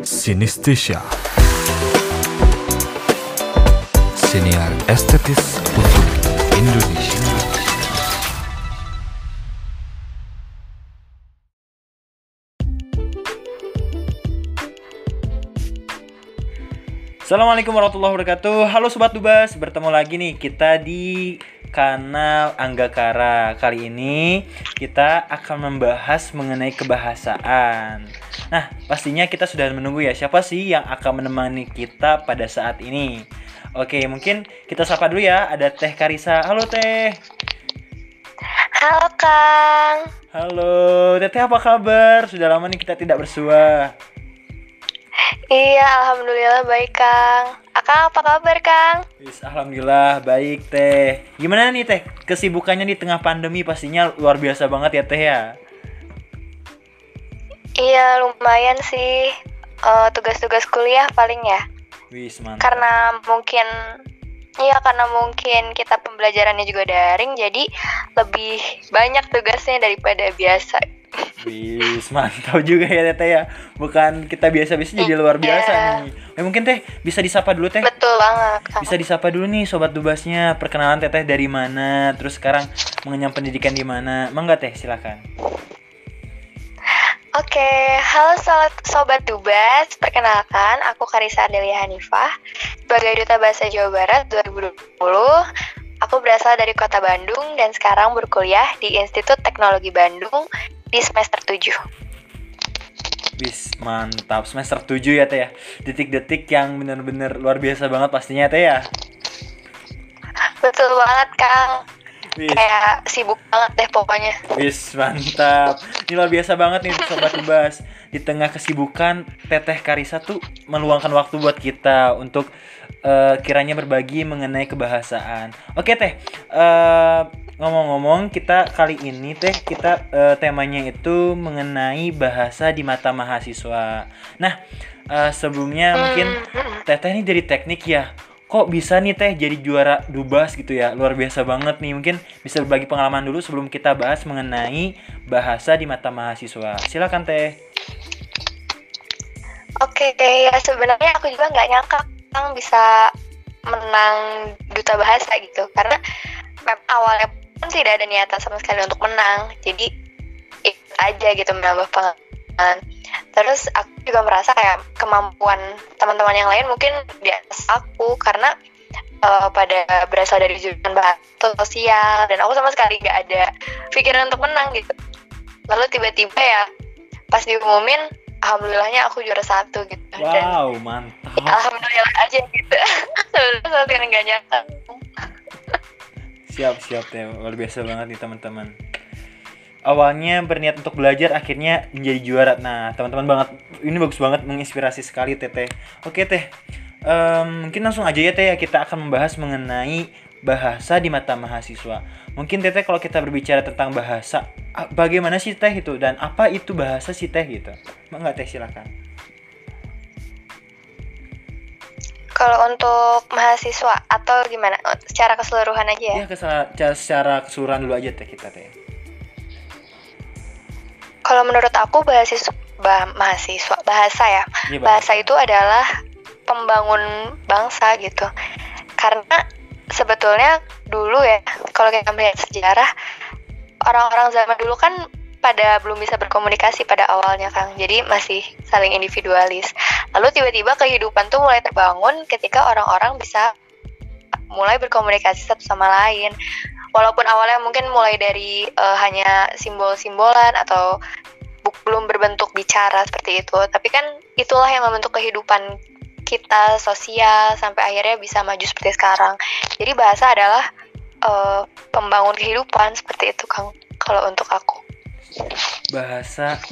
Sinesthesia Siniar estetis untuk Indonesia. Assalamualaikum warahmatullahi wabarakatuh. Halo Sobat Dubas, bertemu lagi nih kita di kanal Anggakara Kali ini kita akan membahas mengenai kebahasaan Nah, pastinya kita sudah menunggu ya siapa sih yang akan menemani kita pada saat ini Oke, mungkin kita sapa dulu ya, ada Teh Karisa Halo Teh Halo Kang. Halo, Teteh apa kabar? Sudah lama nih kita tidak bersua Iya, alhamdulillah baik Kang. Akang apa kabar Kang? Wis, Alhamdulillah baik teh. Gimana nih teh kesibukannya di tengah pandemi pastinya luar biasa banget ya teh ya. Iya, lumayan sih. Eh, tugas-tugas kuliah paling ya. Wis mantap. Karena mungkin Iya, karena mungkin kita pembelajarannya juga daring, jadi lebih banyak tugasnya daripada biasa. Wis mantap juga ya teteh ya. Bukan kita biasa-biasa jadi luar biasa Iya. nih. Eh, mungkin teh bisa disapa dulu teh. Betul banget. Bisa disapa dulu nih sobat dubasnya. Perkenalan teteh dari mana? Terus sekarang mengenyam pendidikan di mana? Mangga teh silakan. Oke, halo sobat, sobat Dubas. Perkenalkan, aku Karisa Adelia Hanifah. Sebagai Duta Bahasa Jawa Barat 2020, aku berasal dari kota Bandung dan sekarang berkuliah di Institut Teknologi Bandung di semester 7. Wis mantap semester 7 ya teh ya. Detik-detik yang bener-bener luar biasa banget pastinya teh ya. Betul banget, Kang. Kayak sibuk banget deh pokoknya. Wis mantap. Ini luar biasa banget nih sobat Ubas. Di tengah kesibukan Teteh Karisa tuh meluangkan waktu buat kita untuk eh, kiranya berbagi mengenai kebahasaan. Oke Teh, eh, ngomong-ngomong kita kali ini Teh kita eh, temanya itu mengenai bahasa di mata mahasiswa. Nah, eh, sebelumnya mungkin Hmm, Teteh ini dari teknik ya. Kok bisa nih Teh jadi juara Dubas gitu ya? Luar biasa banget nih. Mungkin bisa berbagi pengalaman dulu sebelum kita bahas mengenai bahasa di mata mahasiswa. Silakan Teh. Oke, ya sebenarnya aku juga nggak nyangka Kang bisa menang duta bahasa gitu. Karena awalnya pun tidak ada niatan sama sekali untuk menang. Jadi ikut aja gitu menambah pengalaman. Terus aku juga merasa kayak kemampuan teman-teman yang lain mungkin di atas aku karena eh, pada berasal dari jurusan bahasa sosial dan aku sama sekali nggak ada pikiran untuk menang gitu. Lalu tiba-tiba ya pas diumumin alhamdulillahnya aku juara satu gitu dan Wow, mantap. ya, alhamdulillah aja gitu sebenarnya saya sekali nggak nyangka Siap, siap Teh. Luar biasa banget nih teman-teman. Awalnya berniat untuk belajar, akhirnya menjadi juara. Nah, teman-teman banget, ini bagus banget, menginspirasi sekali Teteh. Oke Teh, Em, mungkin langsung aja ya Teh ya kita akan membahas mengenai bahasa di mata mahasiswa. Mungkin Teteh kalau kita berbicara tentang bahasa, ah, bagaimana sih Teh itu dan apa itu bahasa sih Teh gitu? Enggak Teh silakan. kalau untuk mahasiswa atau gimana Oh, secara keseluruhan aja ya Ya, ca- secara keseluruhan dulu aja Teh kita Teh. Kalau menurut aku bahasiswa bah- mahasiswa bahasa ya. Iya, bahasa itu adalah pembangun bangsa gitu. Karena sebetulnya dulu ya kalau kita melihat sejarah orang-orang zaman dulu kan pada belum bisa berkomunikasi pada awalnya Kang. Jadi masih saling individualis. Lalu tiba-tiba kehidupan tuh mulai terbangun ketika orang-orang bisa mulai berkomunikasi satu sama lain walaupun awalnya mungkin mulai dari eh, hanya simbol-simbolan atau belum berbentuk bicara seperti itu tapi kan itulah yang membentuk kehidupan kita sosial sampai akhirnya bisa maju seperti sekarang. Jadi bahasa adalah eh, pembangun kehidupan seperti itu kang kalau untuk aku. Bahasa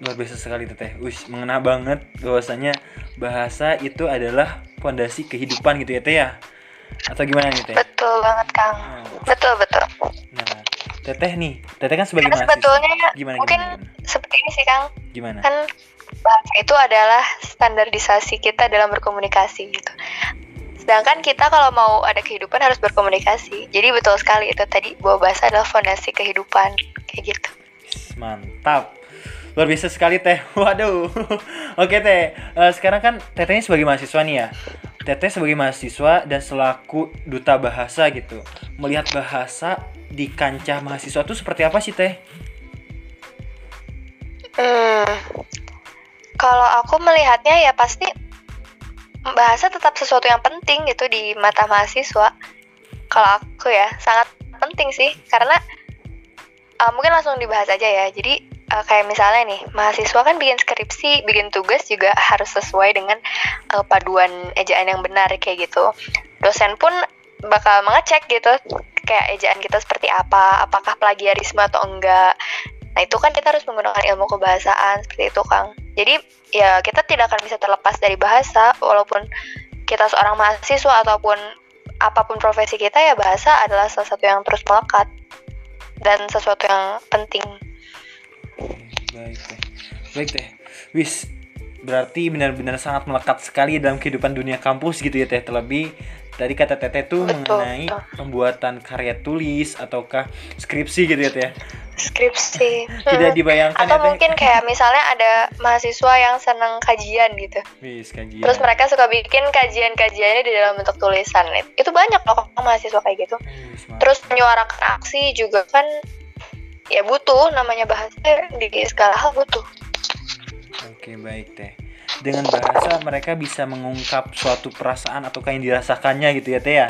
luar biasa sekali teteh. Ush, mengena banget bahwasanya bahasa itu adalah fondasi kehidupan gitu ya teh ya atau gimana nih teh betul banget kang Hmm. betul betul nah teteh nih teteh kan sebagai karena mahasiswa sebetulnya gimana mungkin gimana, seperti ini sih kang gimana? kan bahasa itu adalah standarisasi kita dalam berkomunikasi gitu. Sedangkan kita kalau mau ada kehidupan harus berkomunikasi. Jadi betul sekali itu tadi bahwa bahasa adalah fondasi kehidupan kayak gitu. Mantap. luar biasa sekali teh waduh oke teh Eh, sekarang kan tetehnya sebagai mahasiswa nih ya teteh sebagai mahasiswa dan selaku duta bahasa gitu melihat bahasa di kancah mahasiswa itu seperti apa sih teh Hmm, kalau aku melihatnya ya pasti bahasa tetap sesuatu yang penting gitu di mata mahasiswa. Kalau aku ya sangat penting sih karena uh, mungkin langsung dibahas aja ya. Jadi uh, kayak misalnya nih mahasiswa kan bikin skripsi, bikin tugas juga harus sesuai dengan uh, paduan ejaan yang benar kayak gitu. Dosen pun bakal mengecek gitu kayak ejaan kita seperti apa, apakah plagiarisme atau enggak. Nah itu kan kita harus menggunakan ilmu kebahasaan seperti itu Kang. Jadi ya kita tidak akan bisa terlepas dari bahasa walaupun kita seorang mahasiswa ataupun apa pun profesi kita ya bahasa adalah salah satu yang terus melekat dan sesuatu yang penting. Baik teh baik teh wis berarti benar-benar sangat melekat sekali dalam kehidupan dunia kampus gitu ya teh terlebih tadi kata teteh tuh Betul, mengenai betul. pembuatan karya tulis ataukah skripsi gitu ya teh ya. Skripsi. tidak Hmm. dibayangkan Atau ya teh mungkin kayak misalnya ada mahasiswa yang senang kajian gitu. wis kajian Terus mereka suka bikin kajian-kajiannya di dalam bentuk tulisan. Itu banyak loh mahasiswa kayak gitu. Mantap. Terus menyuarakan aksi juga kan ya butuh namanya bahasa di segala hal butuh. Oke baik teh. Dengan bahasa mereka bisa mengungkap suatu perasaan atau yang dirasakannya gitu ya teh ya.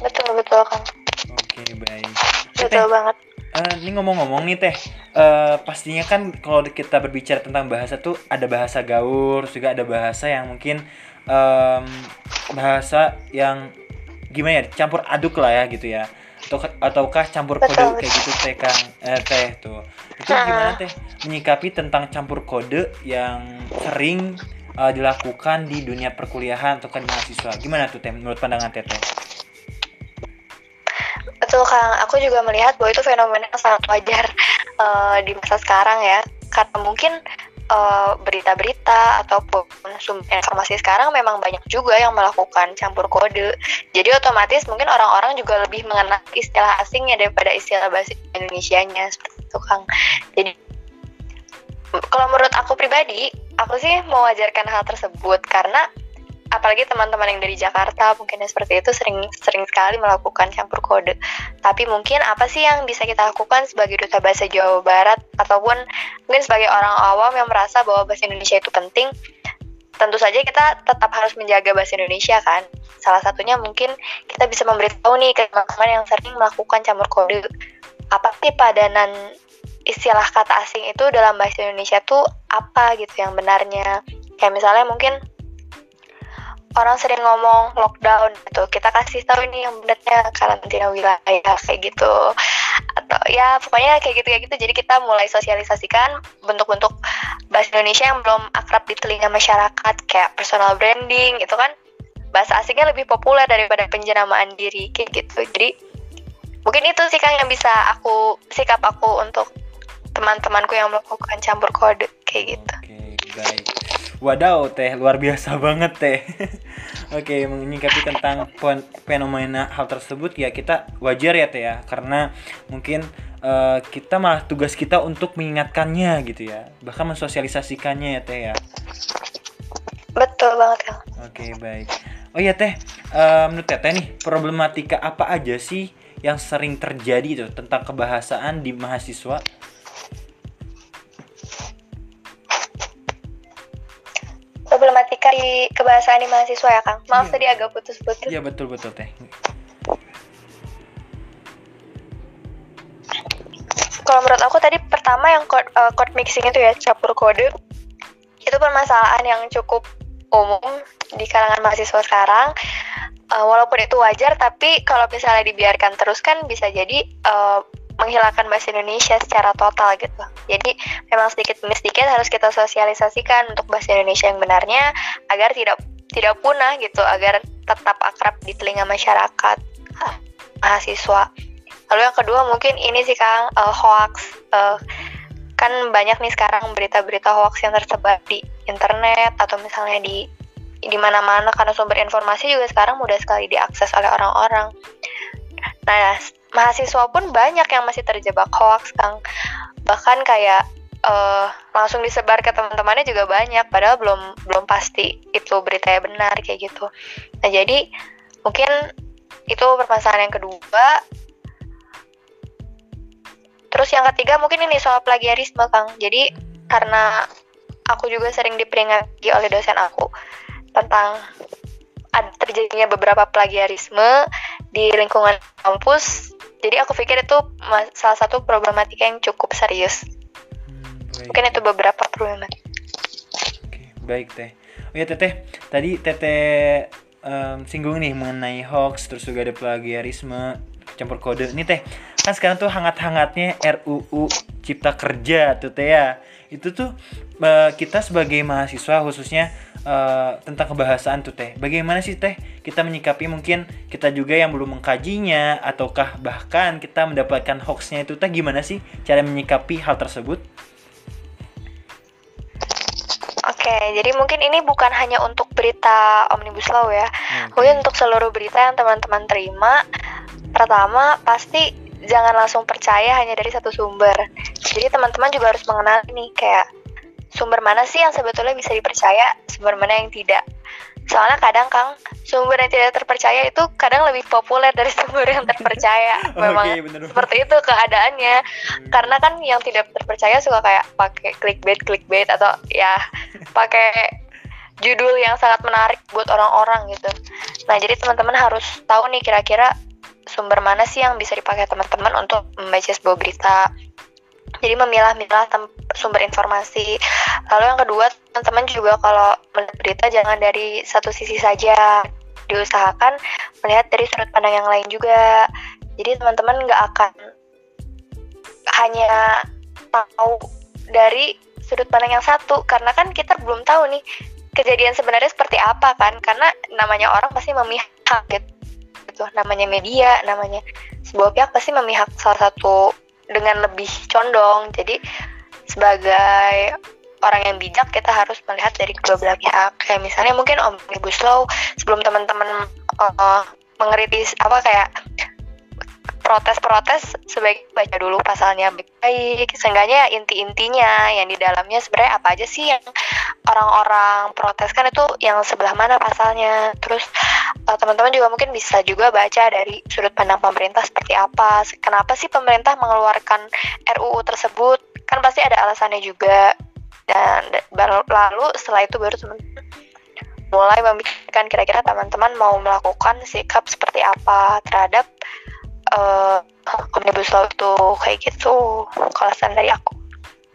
Betul betul kan. Oke baik. Eh, teh, Betul banget. eh, ini ngomong-ngomong nih teh, eh, pastinya kan kalau kita berbicara tentang bahasa tuh ada bahasa gaul, juga ada bahasa yang mungkin em, bahasa yang gimana ya campur aduk lah ya gitu ya. Atau ataukah campur kode Betul. kayak gitu teh kang eh, teh tuh. Itu gimana teh menyikapi tentang campur kode yang sering eh, dilakukan di dunia perkuliahan atau kan mahasiswa. Gimana tuh teh menurut pandangan teteh? Betul Kang, aku juga melihat bahwa itu fenomena yang sangat wajar eh, di masa sekarang ya. Karena mungkin eh, berita-berita ataupun sumber informasi sekarang memang banyak juga yang melakukan campur kode. Jadi otomatis mungkin orang-orang juga lebih mengenal istilah asingnya daripada istilah bahasa Indonesianya seperti itu Kang. Jadi kalau menurut aku pribadi, aku sih mewajarkan hal tersebut karena apalagi teman-teman yang dari Jakarta mungkin yang seperti itu sering sering sekali melakukan campur kode. Tapi mungkin apa sih yang bisa kita lakukan sebagai duta bahasa Jawa Barat ataupun mungkin sebagai orang awam yang merasa bahwa bahasa Indonesia itu penting? Tentu saja kita tetap harus menjaga bahasa Indonesia kan. Salah satunya mungkin kita bisa memberitahu nih ke teman-teman yang sering melakukan campur kode. Apa sih padanan istilah kata asing itu dalam bahasa Indonesia tuh apa gitu yang benarnya? Kayak misalnya mungkin orang sering ngomong lockdown gitu. Kita kasih tahu ini yang benarnya karantina wilayah kayak gitu. Atau ya pokoknya kayak gitu kayak gitu. Jadi kita mulai sosialisasikan bentuk-bentuk bahasa Indonesia yang belum akrab di telinga masyarakat. Kayak personal branding itu kan. Bahasa asingnya lebih populer daripada penjenamaan diri kayak gitu. Jadi mungkin itu sih kang yang bisa aku sikap aku untuk teman-temanku yang melakukan campur kode kayak gitu. Oke, baik. Wadaw, teh luar biasa banget teh. Oke, menyikapi tentang pen- fenomena hal tersebut ya kita wajar ya teh ya, karena mungkin eh, kita malah tugas kita untuk mengingatkannya gitu ya, bahkan mensosialisasikannya ya teh ya. betul banget kang Oke, baik. Oh iya teh, eh, menurut teteh nih problematika apa aja sih yang sering terjadi itu tentang kebahasaan di mahasiswa? Di kebahasaan di mahasiswa ya Kang. Maaf Iya. tadi agak putus-putus. Iya betul betul teh. Kalau menurut aku tadi pertama yang code, eh, code mixing itu ya campur kode itu permasalahan yang cukup umum di kalangan mahasiswa sekarang. Eh, walaupun itu wajar, tapi kalau misalnya dibiarkan terus kan bisa jadi eh, menghilangkan bahasa Indonesia secara total gitu. Jadi memang sedikit demi sedikit harus kita sosialisasikan untuk bahasa Indonesia yang benarnya agar tidak tidak punah gitu, agar tetap akrab di telinga masyarakat ah, mahasiswa. Lalu yang kedua mungkin ini sih Kang eh, hoax Eh, kan banyak nih sekarang berita-berita hoax yang tersebar di internet atau misalnya di di mana-mana karena sumber informasi juga sekarang mudah sekali diakses oleh orang-orang. Nah, mahasiswa pun banyak yang masih terjebak hoax, Kang. Bahkan kayak eh, langsung disebar ke teman-temannya juga banyak padahal belum belum pasti itu beritanya benar kayak gitu. Nah jadi mungkin itu permasalahan yang kedua. Terus yang ketiga mungkin ini soal plagiarisme kang. Jadi karena aku juga sering diperingati oleh dosen aku tentang terjadinya beberapa plagiarisme di lingkungan kampus jadi aku pikir itu salah satu problematika yang cukup serius Hmm, baik. mungkin itu beberapa problematika Oke, baik teh. Oh ya teteh, tadi teteh em, singgung nih mengenai hoax, terus juga ada plagiarisme, campur kode. Ini teh, kan sekarang tuh hangat-hangatnya RUU Cipta Kerja tuh teh ya. Itu tuh eh, kita sebagai mahasiswa khususnya eh, tentang kebahasaan tuh teh. Bagaimana sih teh kita menyikapi mungkin kita juga yang belum mengkajinya ataukah bahkan kita mendapatkan hoaxnya itu teh gimana sih cara menyikapi hal tersebut? Oke, jadi mungkin ini bukan hanya untuk berita Omnibus Law ya. Oke. Mungkin untuk seluruh berita yang teman-teman terima, pertama pasti jangan langsung percaya hanya dari satu sumber. Jadi teman-teman juga harus mengenal nih kayak sumber mana sih yang sebetulnya bisa dipercaya, sumber mana yang tidak. Soalnya kadang Kang, sumber yang tidak terpercaya itu kadang lebih populer dari sumber yang terpercaya. Memang Oke, bener. seperti itu keadaannya. Karena kan yang tidak terpercaya suka kayak pakai clickbait clickbait atau ya pakai judul yang sangat menarik buat orang-orang gitu. Nah, jadi teman-teman harus tahu nih kira-kira sumber mana sih yang bisa dipakai teman-teman untuk membaca sebuah berita. Jadi memilah-milah sumber informasi. Lalu yang kedua, teman-teman juga kalau melihat berita jangan dari satu sisi saja. Diusahakan melihat dari sudut pandang yang lain juga. Jadi teman-teman nggak akan hanya tahu dari sudut pandang yang satu karena kan kita belum tahu nih kejadian sebenarnya seperti apa kan karena namanya orang pasti memihak gitu. namanya media namanya sebuah pihak pasti memihak salah satu dengan lebih condong. Jadi sebagai orang yang bijak kita harus melihat dari kedua belah pihak. Kayak misalnya mungkin omnibus law sebelum teman-teman uh, mengkritis apa kayak protes-protes sebaiknya baca dulu pasalnya baik-baik. Seenggaknya inti-intinya yang di dalamnya sebenarnya apa aja sih yang orang-orang protes kan itu yang sebelah mana pasalnya? Terus uh, teman-teman juga mungkin bisa juga baca dari sudut pandang pemerintah seperti apa. Kenapa sih pemerintah mengeluarkan RUU tersebut? Kan pasti ada alasannya juga. Dan baru lalu setelah itu baru teman mulai memikirkan kira-kira teman-teman mau melakukan sikap seperti apa terhadap uh, omnibus law itu. Kayak gitu kalau dari aku.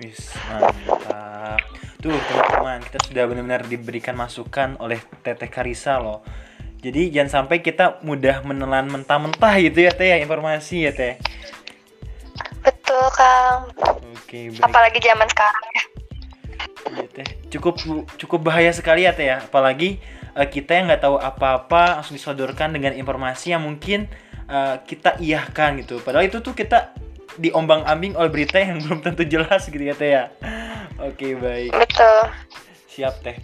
Wis, mantap. Tuh teman-teman, kita sudah benar-benar diberikan masukan oleh Teteh Karisa loh. Jadi jangan sampai kita mudah menelan mentah-mentah gitu ya Teh ya informasi ya Teh. betul kang Oke, baik. apalagi zaman sekarang ya Iya, Teh. Cukup cukup bahaya sekali ya Teh ya. Apalagi eh, kita yang nggak tahu apa-apa langsung disodorkan dengan informasi yang mungkin eh, kita iyahkan gitu. Padahal itu tuh kita diombang-ambing oleh berita yang belum tentu jelas gitu ya Teh ya. Oke, baik. betul Siap teh.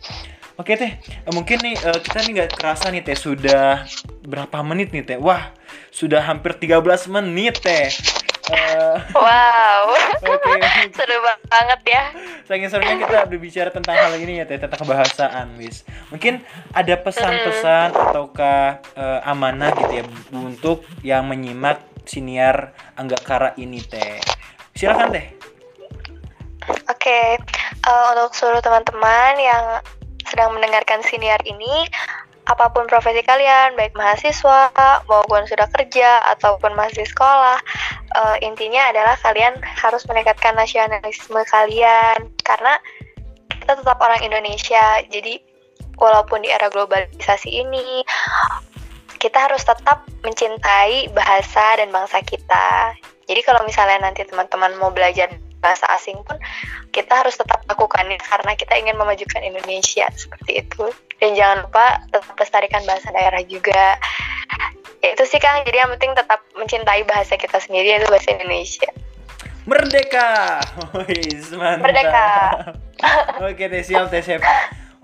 Oke teh, Eh, mungkin nih eh, kita nih nggak kerasa nih teh sudah berapa menit nih teh? Wah, sudah hampir 13 menit teh. Eh, wow Oke, seru banget ya saking serunya kita berbicara tentang hal ini ya teh, tentang kebahasaan, wis. Mungkin ada pesan-pesan ataukah eh, amanah gitu ya untuk yang menyimak siniar Anggakara ini teh. Silakan teh. Oke, eh, untuk seluruh teman-teman yang sedang mendengarkan siniar ini, apa pun profesi kalian, baik mahasiswa maupun sudah kerja ataupun masih sekolah, eh, intinya adalah kalian harus meningkatkan nasionalisme kalian karena kita tetap orang Indonesia. Jadi walaupun di era globalisasi ini kita harus tetap mencintai bahasa dan bangsa kita. Jadi kalau misalnya nanti teman-teman mau belajar bahasa asing pun kita harus tetap lakukannya karena kita ingin memajukan Indonesia seperti itu. Dan jangan lupa tetap lestarikan bahasa daerah juga. Ya itu sih Kang, jadi yang penting tetap mencintai bahasa kita sendiri yaitu bahasa Indonesia. Merdeka. Mantap. Merdeka. Oke, teh siap, teh siap.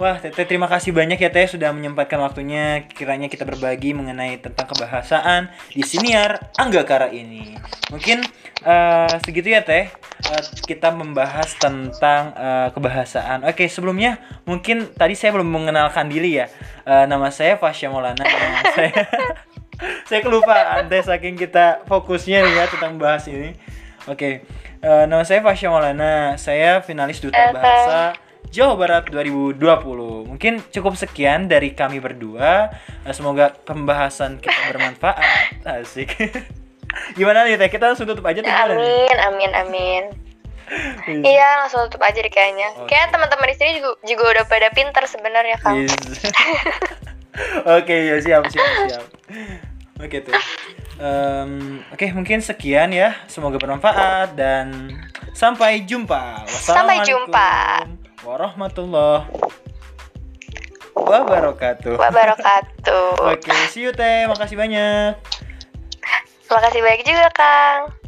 Wah, Teteh terima kasih banyak ya Teh sudah menyempatkan waktunya kiranya kita berbagi mengenai tentang kebahasaan di siniar Anggakara ini. Mungkin eh, segitu ya Teh. Eh, kita membahas tentang eh, kebahasaan. Oke, sebelumnya mungkin tadi saya belum mengenalkan diri ya. Eh, nama saya Fasya Maulana. Nama saya saya kelupaan Teh saking kita fokusnya nih ya tentang bahas ini. Oke, eh, nama saya Fasya Maulana. Saya finalis Duta. Bahasa Jawa Barat 2020. Mungkin cukup sekian dari kami berdua. Eh, Semoga pembahasan kita bermanfaat. Asik. Gimana nih Teh? Kita langsung tutup aja tuh nih? Amin, amin, amin. Iya, langsung tutup aja deh kayaknya. Oke. Kayak teman-teman di sini juga, juga udah pada pinter sebenarnya kan. Yes. Oke, ya siap, siap, siap. Oke tuh. Em, Oke, mungkin sekian ya. Semoga bermanfaat dan sampai jumpa. Sampai jumpa. Warahmatullahi wabarakatuh. Wabarakatuh. Oke, see you teh. Makasih banyak. Terima kasih banyak juga, Kang.